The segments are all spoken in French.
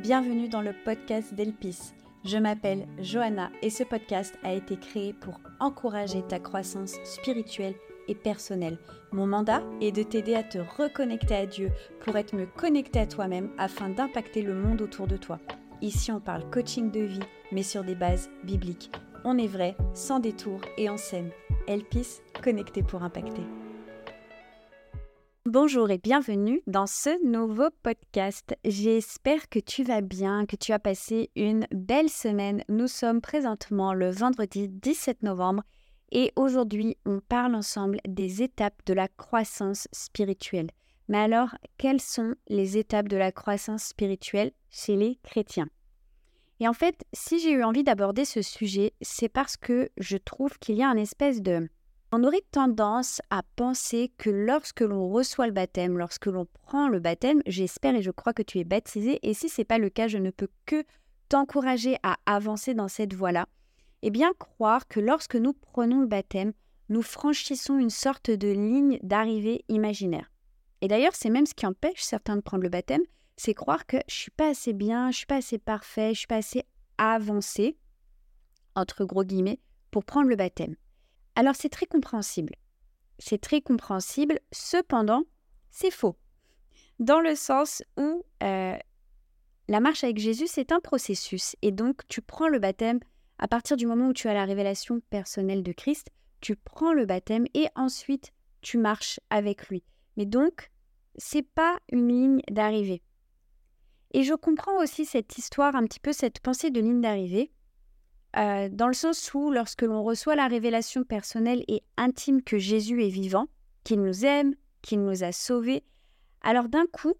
bienvenue dans le podcast d'Elpis. Je m'appelle Johanna et ce podcast a été créé pour encourager ta croissance spirituelle et personnelle. Mon mandat est de t'aider à te reconnecter à Dieu pour être mieux connecté à toi-même afin d'impacter le monde autour de toi. Ici, on parle coaching de vie, mais sur des bases bibliques. On est vrai, sans détour et en scène. Elpis, connecté pour impacter. Bonjour et bienvenue dans ce nouveau podcast. J'espère que tu vas bien, que tu as passé une belle semaine. Nous sommes présentement le vendredi 17 novembre et aujourd'hui on parle ensemble des étapes de la croissance spirituelle. Mais alors, quelles sont les étapes de la croissance spirituelle chez les chrétiens? Et en fait, si j'ai eu envie d'aborder ce sujet, c'est parce que je trouve qu'il y a un espèce de on aurait tendance à penser que lorsque l'on reçoit le baptême, lorsque l'on prend le baptême, j'espère et je crois que tu es baptisé, et si ce n'est pas le cas, je ne peux que t'encourager à avancer dans cette voie-là, et bien croire que lorsque nous prenons le baptême, nous franchissons une sorte de ligne d'arrivée imaginaire. Et d'ailleurs, c'est même ce qui empêche certains de prendre le baptême, c'est croire que je suis pas assez bien, je suis pas assez parfait, je suis pas assez avancé, entre gros guillemets, pour prendre le baptême. Alors c'est très compréhensible. C'est très compréhensible, cependant, c'est faux. Dans le sens où euh, la marche avec Jésus, c'est un processus. Et donc, tu prends le baptême à partir du moment où tu as la révélation personnelle de Christ, tu prends le baptême et ensuite tu marches avec lui. Mais donc, c'est pas une ligne d'arrivée. Et je comprends aussi cette histoire, un petit peu cette pensée de ligne d'arrivée, euh, dans le sens où lorsque l'on reçoit la révélation personnelle et intime que Jésus est vivant, qu'il nous aime, qu'il nous a sauvés, alors d'un coup,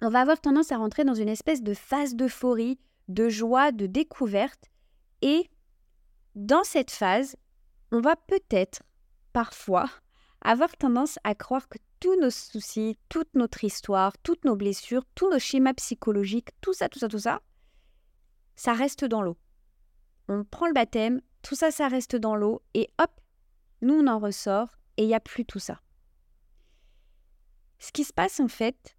on va avoir tendance à rentrer dans une espèce de phase d'euphorie, de joie, de découverte. Et dans cette phase, on va peut-être, parfois, avoir tendance à croire que tous nos soucis, toute notre histoire, toutes nos blessures, tous nos schémas psychologiques, tout ça, tout ça, tout ça, ça reste dans l'eau on prend le baptême, tout ça, ça reste dans l'eau, et hop, nous, on en ressort, et il n'y a plus tout ça. Ce qui se passe, en fait,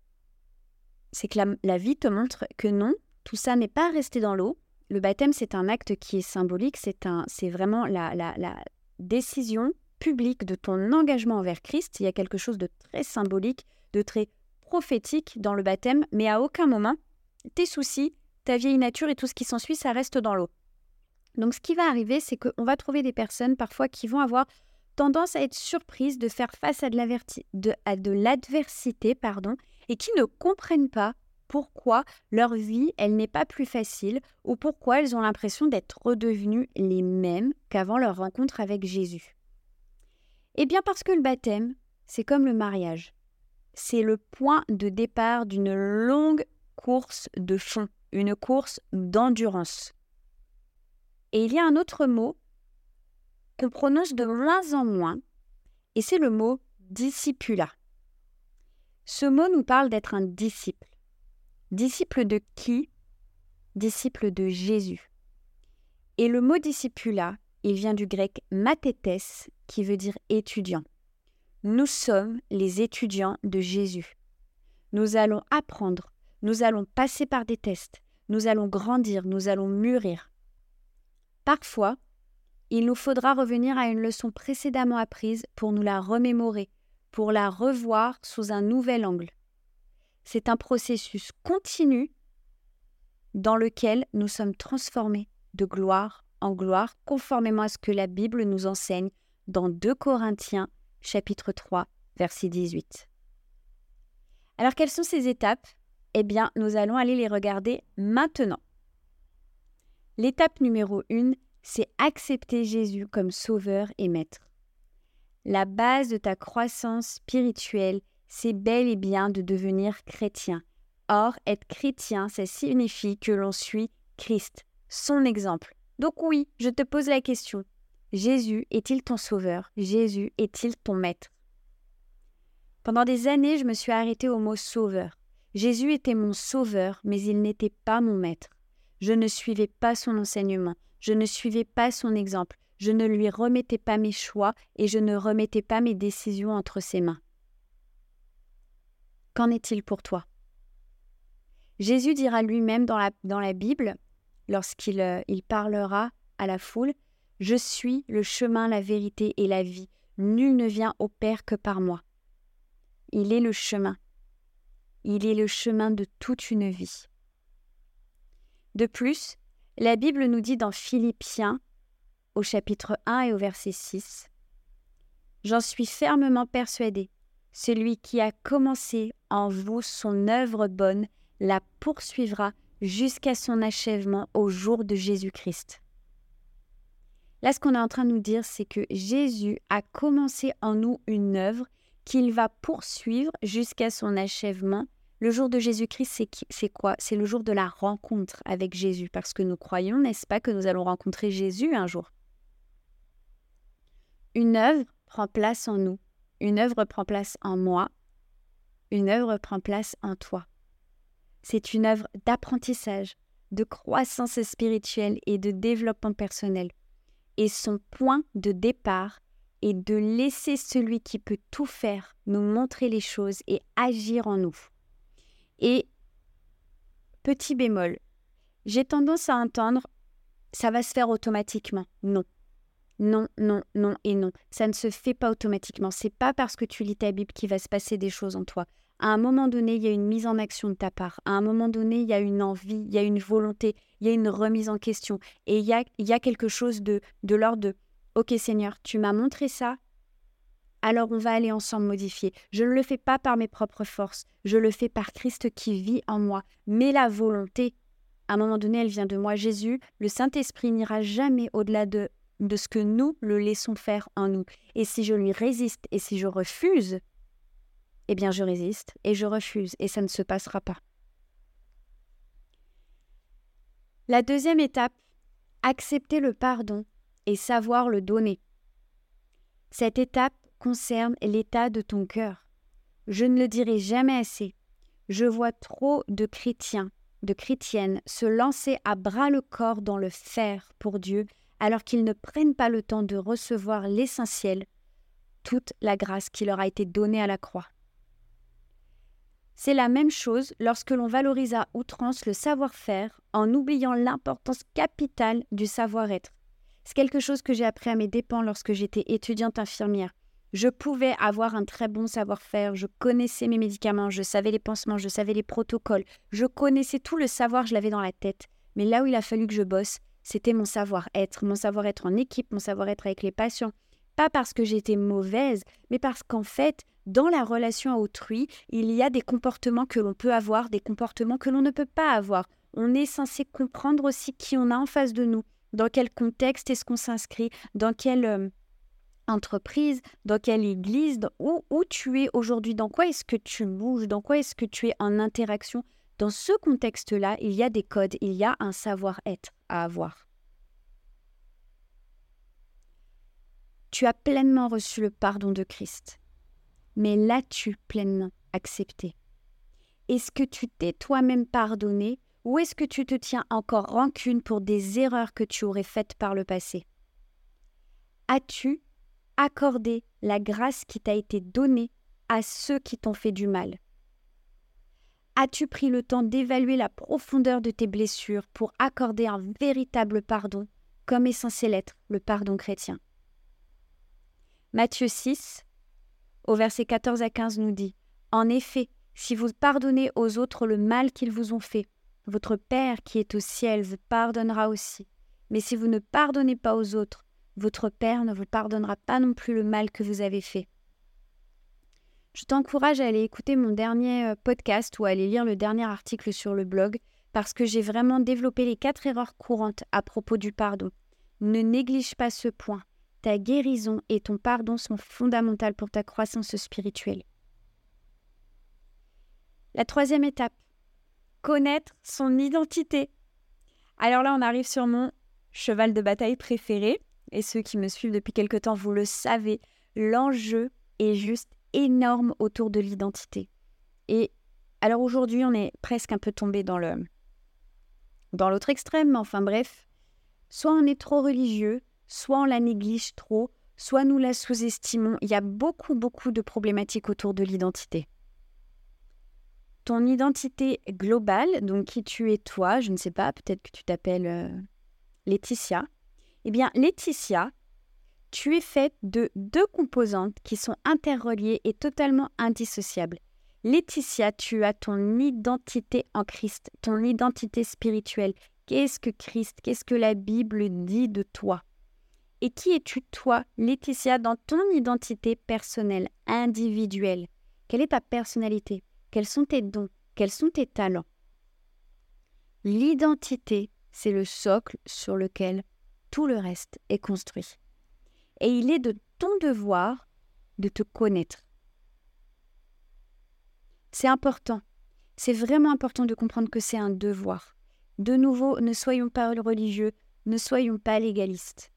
c'est que la, vie te montre que non, tout ça n'est pas resté dans l'eau. Le baptême, c'est un acte qui est symbolique, c'est, un, c'est vraiment la, la, la décision publique de ton engagement envers Christ. Il y a quelque chose de très symbolique, de très prophétique dans le baptême, mais à aucun moment, tes soucis, ta vieille nature et tout ce qui s'ensuit, ça reste dans l'eau. Donc ce qui va arriver, c'est qu'on va trouver des personnes parfois qui vont avoir tendance à être surprises de faire face à de l'adversité pardon, et qui ne comprennent pas pourquoi leur vie, elle n'est pas plus facile ou pourquoi elles ont l'impression d'être redevenues les mêmes qu'avant leur rencontre avec Jésus. Eh bien parce que le baptême, c'est comme le mariage. C'est le point de départ d'une longue course de fond, une course d'endurance. Et il y a un autre mot qu'on prononce de moins en moins, et c'est le mot discipula. Ce mot nous parle d'être un disciple. Disciple de qui? Disciple de Jésus. Et le mot discipula, il vient du grec mathetes, qui veut dire étudiant. Nous sommes les étudiants de Jésus. Nous allons apprendre, nous allons passer par des tests, nous allons grandir, nous allons mûrir. Parfois, il nous faudra revenir à une leçon précédemment apprise pour nous la remémorer, pour la revoir sous un nouvel angle. C'est un processus continu dans lequel nous sommes transformés de gloire en gloire, conformément à ce que la Bible nous enseigne dans 2 Corinthiens chapitre 3 verset 18. Alors quelles sont ces étapes? Eh bien, nous allons aller les regarder maintenant. L'étape numéro 1, c'est accepter Jésus comme sauveur et maître. La base de ta croissance spirituelle, c'est bel et bien de devenir chrétien. Or, être chrétien, ça signifie que l'on suit Christ, son exemple. Donc oui, je te pose la question. Jésus est-il ton sauveur? Jésus est-il ton maître? Pendant des années, je me suis arrêtée au mot sauveur. Jésus était mon sauveur, mais il n'était pas mon maître. Je ne suivais pas son enseignement, je ne suivais pas son exemple, je ne lui remettais pas mes choix et je ne remettais pas mes décisions entre ses mains. Qu'en est-il pour toi? Jésus dira lui-même dans la, Bible, lorsqu'il euh, il parlera à la foule, Je suis le chemin, la vérité et la vie. Nul ne vient au Père que par moi. Il est le chemin. Il est le chemin de toute une vie. De plus, la Bible nous dit dans Philippiens, au chapitre 1 et au verset 6, J'en suis fermement persuadé, celui qui a commencé en vous son œuvre bonne la poursuivra jusqu'à son achèvement au jour de Jésus-Christ. Là, ce qu'on est en train de nous dire, c'est que Jésus a commencé en nous une œuvre qu'il va poursuivre jusqu'à son achèvement. Le jour de Jésus-Christ, c'est quoi? C'est le jour de la rencontre avec Jésus, parce que nous croyons, n'est-ce pas, que nous allons rencontrer Jésus un jour? Une œuvre prend place en nous, une œuvre prend place en moi, une œuvre prend place en toi. C'est une œuvre d'apprentissage, de croissance spirituelle et de développement personnel. Et son point de départ est de laisser celui qui peut tout faire nous montrer les choses et agir en nous. Et petit bémol, j'ai tendance à entendre ça va se faire automatiquement. Non. Non, non, non et non. Ça ne se fait pas automatiquement. C'est pas parce que tu lis ta Bible qu'il va se passer des choses en toi. À un moment donné, il y a une mise en action de ta part. À un moment donné, il y a une envie, il y a une volonté, il y a une remise en question. Et il y a, quelque chose de, de l'ordre de Ok Seigneur, tu m'as montré ça, alors on va aller ensemble modifier. Je ne le fais pas par mes propres forces, je le fais par Christ qui vit en moi. Mais la volonté, à un moment donné, elle vient de moi. Jésus, le Saint-Esprit n'ira jamais au-delà de, de ce que nous le laissons faire en nous. Et si je lui résiste et si je refuse, eh bien je résiste et je refuse et ça ne se passera pas. La deuxième étape, accepter le pardon et savoir le donner. Cette étape concerne l'état de ton cœur. Je ne le dirai jamais assez. Je vois trop de chrétiens, de chrétiennes se lancer à bras le corps dans le faire pour Dieu alors qu'ils ne prennent pas le temps de recevoir l'essentiel, toute la grâce qui leur a été donnée à la croix. C'est la même chose lorsque l'on valorise à outrance le savoir-faire en oubliant l'importance capitale du savoir-être. C'est quelque chose que j'ai appris à mes dépens lorsque j'étais étudiante infirmière. Je pouvais avoir un très bon savoir-faire, je connaissais mes médicaments, je savais les pansements, je savais les protocoles, je connaissais tout le savoir, je l'avais dans la tête. Mais là où il a fallu que je bosse, c'était mon savoir-être, mon savoir-être en équipe, mon savoir-être avec les patients. Pas parce que j'étais mauvaise, mais parce qu'en fait, dans la relation à autrui, il y a des comportements que l'on peut avoir, des comportements que l'on ne peut pas avoir. On est censé comprendre aussi qui on a en face de nous, dans quel contexte est-ce qu'on s'inscrit, dans quelle euh, entreprise, dans quelle église, où, où tu es aujourd'hui, dans quoi est-ce que tu bouges, dans quoi est-ce que tu es en interaction. Dans ce contexte-là, il y a des codes, il y a un savoir-être à avoir. Tu as pleinement reçu le pardon de Christ mais l'as-tu pleinement accepté? Est-ce que tu t'es toi-même pardonné ou est-ce que tu te tiens encore rancune pour des erreurs que tu aurais faites par le passé? As-tu accordé la grâce qui t'a été donnée à ceux qui t'ont fait du mal As-tu pris le temps d'évaluer la profondeur de tes blessures pour accorder un véritable pardon, comme est censé l'être le pardon chrétien? Matthieu 6, au verset 14 à 15 nous dit En effet, si vous pardonnez aux autres le mal qu'ils vous ont fait, votre Père qui est au ciel vous pardonnera aussi. Mais si vous ne pardonnez pas aux autres, votre Père ne vous pardonnera pas non plus le mal que vous avez fait. Je t'encourage à aller écouter mon dernier euh, podcast ou à aller lire le dernier article sur le blog parce que j'ai vraiment développé les quatre erreurs courantes à propos du pardon. Ne néglige pas ce point ta guérison et ton pardon sont fondamentales pour ta croissance spirituelle. La troisième étape, connaître son identité. Alors là, on arrive sur mon cheval de bataille préféré, et ceux qui me suivent depuis quelque temps, vous le savez, l'enjeu est juste énorme autour de l'identité. Et alors aujourd'hui, on est presque un peu tombé dans le dans l'autre extrême, mais enfin bref, soit on est trop religieux, soit on la néglige trop, soit nous la sous-estimons. Il y a beaucoup, beaucoup de problématiques autour de l'identité. ton identité globale, donc qui tu es toi, je ne sais pas, peut-être que tu t'appelles euh, Laetitia. Eh bien, Laetitia, tu es faite de deux composantes qui sont interreliées et totalement indissociables. Laetitia, tu as ton identité en Christ, ton identité spirituelle. Qu'est-ce que Christ, qu'est-ce que la Bible dit de toi? Et qui es-tu toi, Laetitia, dans ton identité personnelle, individuelle? Quelle est ta personnalité? Quels sont tes dons? Quels sont tes talents? L'identité, c'est le socle sur lequel tout le reste est construit. Et il est de ton devoir de te connaître. C'est important. C'est vraiment important de comprendre que c'est un devoir. De nouveau, ne soyons pas religieux, ne soyons pas légalistes.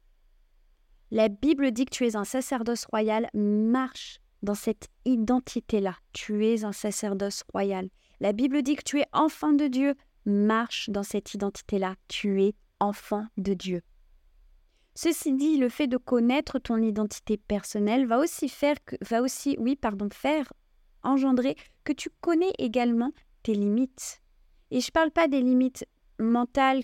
La Bible dit que tu es un sacerdoce royal, marche dans cette identité-là. Tu es un sacerdoce royal. La Bible dit que tu es enfant de Dieu. Marche dans cette identité-là. Tu es enfant de Dieu. Ceci dit, le fait de connaître ton identité personnelle va aussi faire que, va aussi, oui, pardon, faire engendrer que tu connais également tes limites. Et je ne parle pas des limites mentales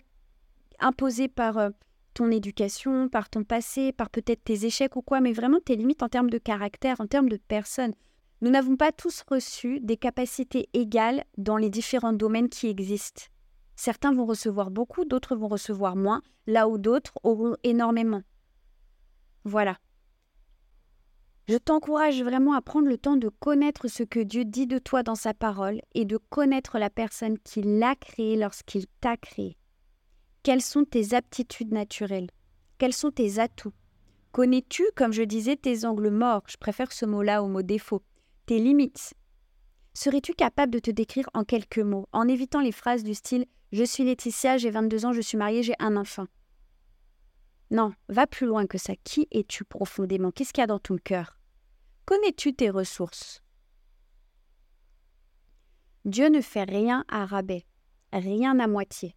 imposées par euh, ton éducation, par ton passé, par peut-être tes échecs ou quoi, mais vraiment tes limites en termes de caractère, en termes de personne. Nous n'avons pas tous reçu des capacités égales dans les différents domaines qui existent. Certains vont recevoir beaucoup, d'autres vont recevoir moins, là où d'autres auront énormément. Voilà. Je t'encourage vraiment à prendre le temps de connaître ce que Dieu dit de toi dans sa parole et de connaître la personne qui l'a créé lorsqu'il t'a créé. Quelles sont tes aptitudes naturelles? Quels sont tes atouts? Connais-tu, comme je disais, tes angles morts? Je préfère ce mot-là au mot défaut. Tes limites. Serais-tu capable de te décrire en quelques mots, en évitant les phrases du style Je suis Laetitia, j'ai 22 ans, je suis mariée, j'ai un enfant Non, va plus loin que ça. Qui es-tu profondément? Qu'est-ce qu'il y a dans ton cœur? Connais-tu tes ressources? Dieu ne fait rien à rabais, rien à moitié.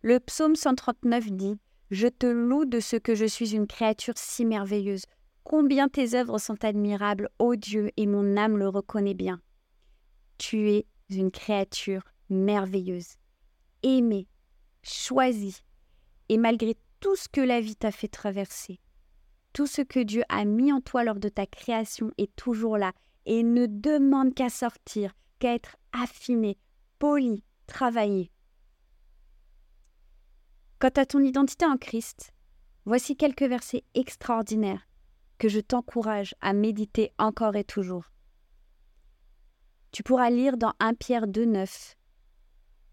Le psaume 139 dit Je te loue de ce que je suis une créature si merveilleuse. Combien tes œuvres sont admirables, ô Dieu, et mon âme le reconnaît bien. Tu es une créature merveilleuse, aimée, choisie, et malgré tout ce que la vie t'a fait traverser, tout ce que Dieu a mis en toi lors de ta création est toujours là et ne demande qu'à sortir, qu'à être affiné, poli, travaillé. Quant à ton identité en Christ, voici quelques versets extraordinaires que je t'encourage à méditer encore et toujours. Tu pourras lire dans 1 Pierre 2,9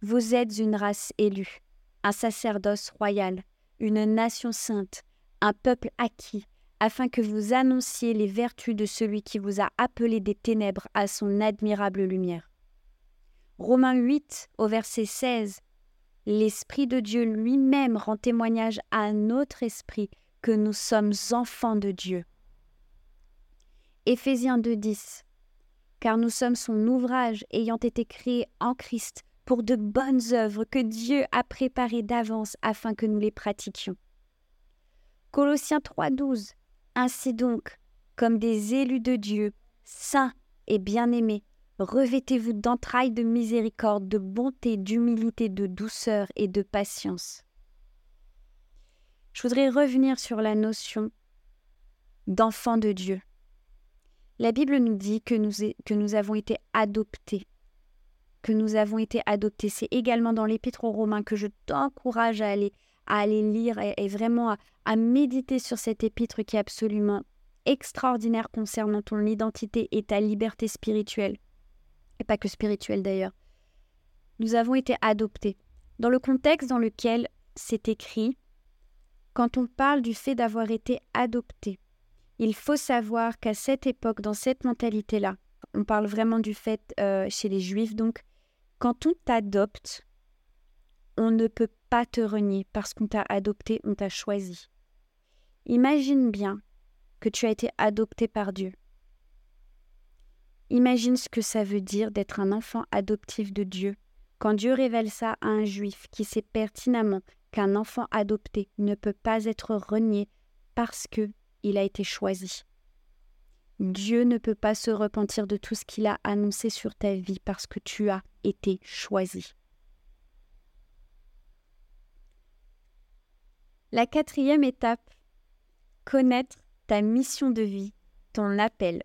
Vous êtes une race élue, un sacerdoce royal, une nation sainte, un peuple acquis, afin que vous annonciez les vertus de celui qui vous a appelé des ténèbres à son admirable lumière. Romains 8 au verset 16 L'Esprit de Dieu lui-même rend témoignage à notre esprit que nous sommes enfants de Dieu. Éphésiens 2.10 Car nous sommes son ouvrage ayant été créé en Christ pour de bonnes œuvres que Dieu a préparées d'avance afin que nous les pratiquions. Colossiens 3.12 Ainsi donc, comme des élus de Dieu, saints et bien-aimés, Revêtez-vous d'entrailles de miséricorde, de bonté, d'humilité, de douceur et de patience. Je voudrais revenir sur la notion d'enfant de Dieu. La Bible nous dit que nous, avons été adoptés, que nous avons été adoptés. C'est également dans l'Épître aux Romains que je t'encourage à aller, lire et, vraiment à, méditer sur cette épître qui est absolument extraordinaire concernant ton identité et ta liberté spirituelle et pas que spirituel d'ailleurs. Nous avons été adoptés. Dans le contexte dans lequel c'est écrit, quand on parle du fait d'avoir été adopté, il faut savoir qu'à cette époque, dans cette mentalité-là, on parle vraiment du fait euh, chez les juifs, donc quand on t'adopte, on ne peut pas te renier parce qu'on t'a adopté, on t'a choisi. Imagine bien que tu as été adopté par Dieu. Imagine ce que ça veut dire d'être un enfant adoptif de Dieu. Quand Dieu révèle ça à un juif qui sait pertinemment qu'un enfant adopté ne peut pas être renié parce que il a été choisi. Dieu ne peut pas se repentir de tout ce qu'il a annoncé sur ta vie parce que tu as été choisi. La quatrième étape, connaître ta mission de vie, ton appel.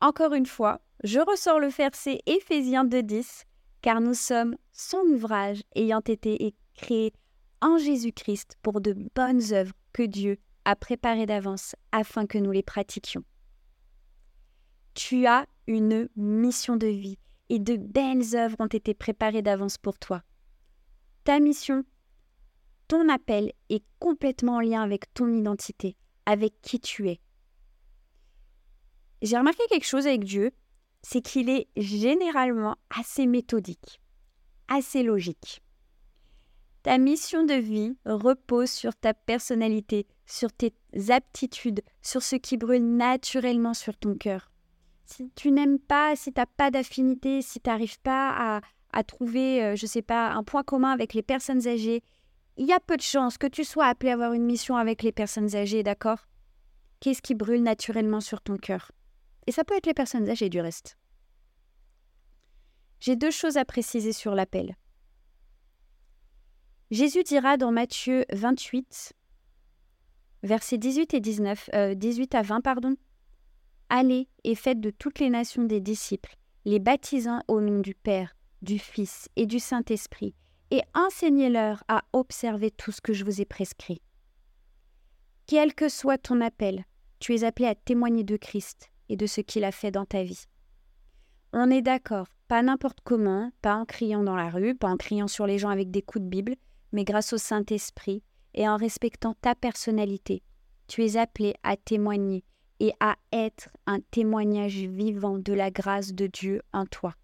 Encore une fois, je ressors le verset Éphésiens 2.10, car nous sommes son ouvrage ayant été créé en Jésus-Christ pour de bonnes œuvres que Dieu a préparées d'avance afin que nous les pratiquions. Tu as une mission de vie et de belles œuvres ont été préparées d'avance pour toi. Ta mission, ton appel est complètement en lien avec ton identité, avec qui tu es. J'ai remarqué quelque chose avec Dieu, c'est qu'il est généralement assez méthodique, assez logique. Ta mission de vie repose sur ta personnalité, sur tes aptitudes, sur ce qui brûle naturellement sur ton cœur. Si tu n'aimes pas, si tu n'as pas d'affinité, si tu n'arrives pas à, trouver, euh, je ne sais pas, un point commun avec les personnes âgées, il y a peu de chances que tu sois appelé à avoir une mission avec les personnes âgées, d'accord? Qu'est-ce qui brûle naturellement sur ton cœur? Et ça peut être les personnes âgées du reste. J'ai deux choses à préciser sur l'appel. Jésus dira dans Matthieu 28, versets 18 et 19, 18 euh, à 20, pardon, Allez et faites de toutes les nations des disciples, les baptisant au nom du Père, du Fils et du Saint-Esprit, et enseignez-leur à observer tout ce que je vous ai prescrit. Quel que soit ton appel, tu es appelé à témoigner de Christ et de ce qu'il a fait dans ta vie. On est d'accord, pas n'importe comment, pas en criant dans la rue, pas en criant sur les gens avec des coups de Bible, mais grâce au Saint-Esprit et en respectant ta personnalité. Tu es appelé à témoigner et à être un témoignage vivant de la grâce de Dieu en toi.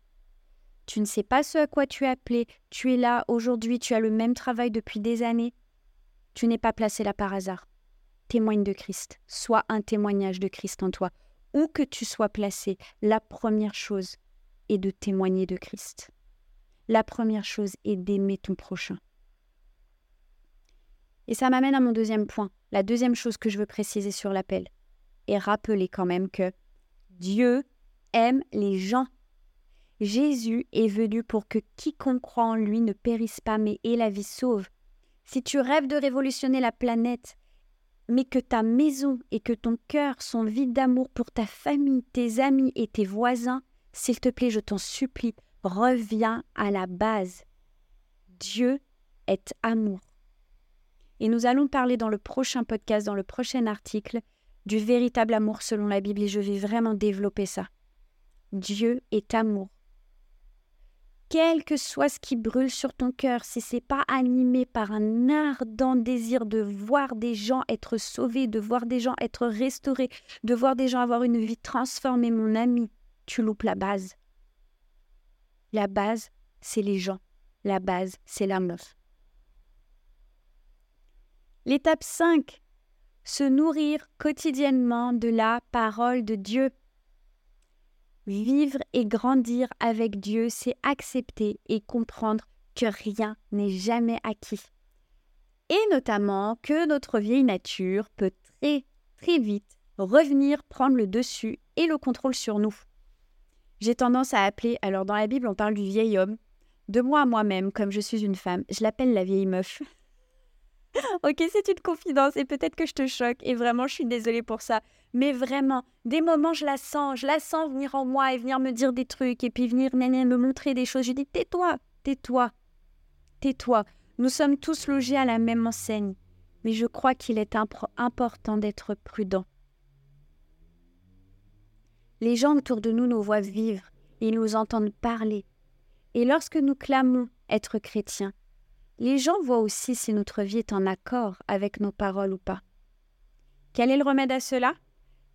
Tu ne sais pas ce à quoi tu es appelé, tu es là aujourd'hui, tu as le même travail depuis des années. Tu n'es pas placé là par hasard. Témoigne de Christ, sois un témoignage de Christ en toi. Où que tu sois placé, la première chose est de témoigner de Christ. La première chose est d'aimer ton prochain. Et ça m'amène à mon deuxième point, la deuxième chose que je veux préciser sur l'appel et rappeler quand même que Dieu aime les gens. Jésus est venu pour que quiconque croit en lui ne périsse pas mais ait la vie sauve. Si tu rêves de révolutionner la planète, mais que ta maison et que ton cœur sont vides d'amour pour ta famille, tes amis et tes voisins, s'il te plaît, je t'en supplie, reviens à la base. Dieu est amour. Et nous allons parler dans le prochain podcast, dans le prochain article, du véritable amour selon la Bible et je vais vraiment développer ça. Dieu est amour. Quel que soit ce qui brûle sur ton cœur, si c'est pas animé par un ardent désir de voir des gens être sauvés, de voir des gens être restaurés, de voir des gens avoir une vie transformée, mon ami, tu loupes la base. La base, c'est les gens. La base, c'est l'amour. L'étape 5 se nourrir quotidiennement de la parole de Dieu. Vivre et grandir avec Dieu, c'est accepter et comprendre que rien n'est jamais acquis. Et notamment que notre vieille nature peut très très vite revenir prendre le dessus et le contrôle sur nous. J'ai tendance à appeler, alors dans la Bible on parle du vieil homme, de moi à moi-même, comme je suis une femme, je l'appelle la vieille meuf. ok, c'est une confidence et peut-être que je te choque et vraiment je suis désolée pour ça. Mais vraiment, des moments je la sens, je la sens venir en moi et venir me dire des trucs et puis venir me montrer des choses. Je dis tais-toi, tais-toi, tais-toi. Nous sommes tous logés à la même enseigne, mais je crois qu'il est important d'être prudent. Les gens autour de nous nous voient vivre, ils nous entendent parler. Et lorsque nous clamons être chrétiens, les gens voient aussi si notre vie est en accord avec nos paroles ou pas. Quel est le remède à cela?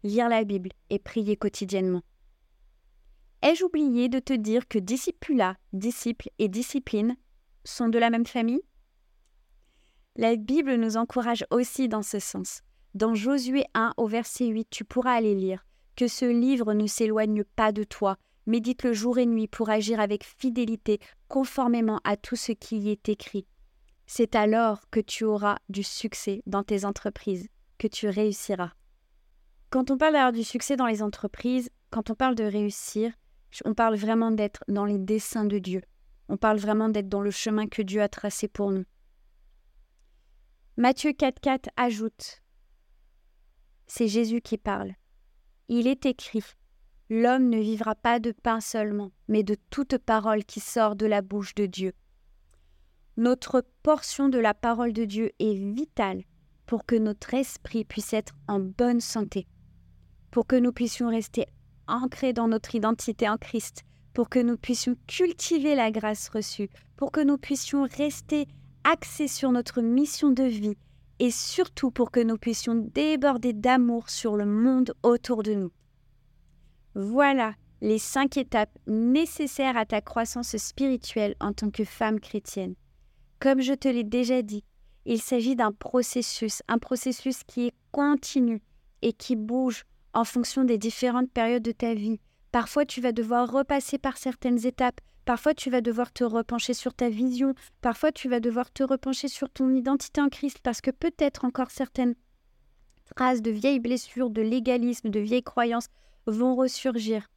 Lire la Bible et prier quotidiennement. Ai-je oublié de te dire que discipula, disciple et discipline sont de la même famille? La Bible nous encourage aussi dans ce sens. Dans Josué 1 au verset 8, tu pourras aller lire que ce livre ne s'éloigne pas de toi, Médite-le jour et nuit pour agir avec fidélité, conformément à tout ce qui y est écrit. C'est alors que tu auras du succès dans tes entreprises, que tu réussiras. Quand on parle d'avoir du succès dans les entreprises, quand on parle de réussir, on parle vraiment d'être dans les desseins de Dieu. On parle vraiment d'être dans le chemin que Dieu a tracé pour nous. Matthieu 4.4 ajoute, c'est Jésus qui parle. Il est écrit, L'homme ne vivra pas de pain seulement, mais de toute parole qui sort de la bouche de Dieu. Notre portion de la parole de Dieu est vitale pour que notre esprit puisse être en bonne santé, pour que nous puissions rester ancrés dans notre identité en Christ, pour que nous puissions cultiver la grâce reçue, pour que nous puissions rester axés sur notre mission de vie et surtout pour que nous puissions déborder d'amour sur le monde autour de nous. Voilà les cinq étapes nécessaires à ta croissance spirituelle en tant que femme chrétienne. Comme je te l'ai déjà dit, il s'agit d'un processus, un processus qui est continu et qui bouge en fonction des différentes périodes de ta vie. Parfois, tu vas devoir repasser par certaines étapes. Parfois, tu vas devoir te repencher sur ta vision. Parfois, tu vas devoir te repencher sur ton identité en Christ parce que peut-être encore certaines traces de vieilles blessures, de légalisme, de vieilles croyances vont ressurgir.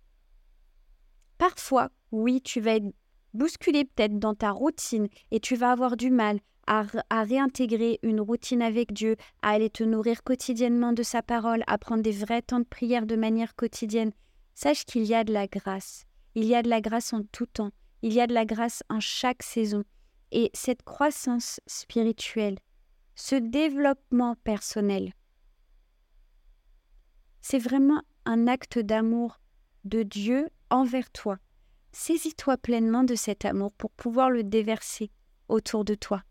Parfois, oui, tu vas être bousculé peut-être dans ta routine et tu vas avoir du mal à, à, réintégrer une routine avec Dieu, à aller te nourrir quotidiennement de sa parole, à prendre des vrais temps de prière de manière quotidienne. Sache qu'il y a de la grâce. Il y a de la grâce en tout temps. Il y a de la grâce en chaque saison. Et cette croissance spirituelle, ce développement personnel, c'est vraiment un acte d'amour de Dieu envers toi. Saisis-toi pleinement de cet amour pour pouvoir le déverser autour de toi.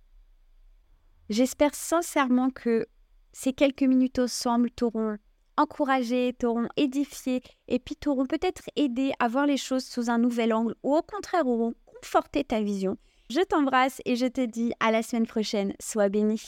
J'espère sincèrement que ces quelques minutes ensemble t'auront encouragé, t'auront édifié et puis t'auront peut-être aidé à voir les choses sous un nouvel angle ou au contraire auront conforté ta vision. Je t'embrasse et je te dis à la semaine prochaine. Sois béni.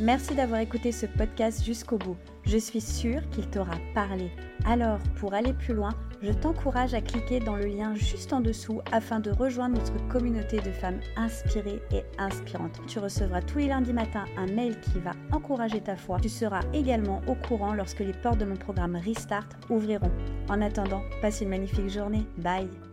Merci d'avoir écouté ce podcast jusqu'au bout. Je suis sûre qu'il t'aura parlé. Alors, pour aller plus loin, je t'encourage à cliquer dans le lien juste en dessous afin de rejoindre notre communauté de femmes inspirées et inspirantes. Tu recevras tous les lundis matins un mail qui va encourager ta foi. Tu seras également au courant lorsque les portes de mon programme Restart ouvriront. En attendant, passe une magnifique journée. Bye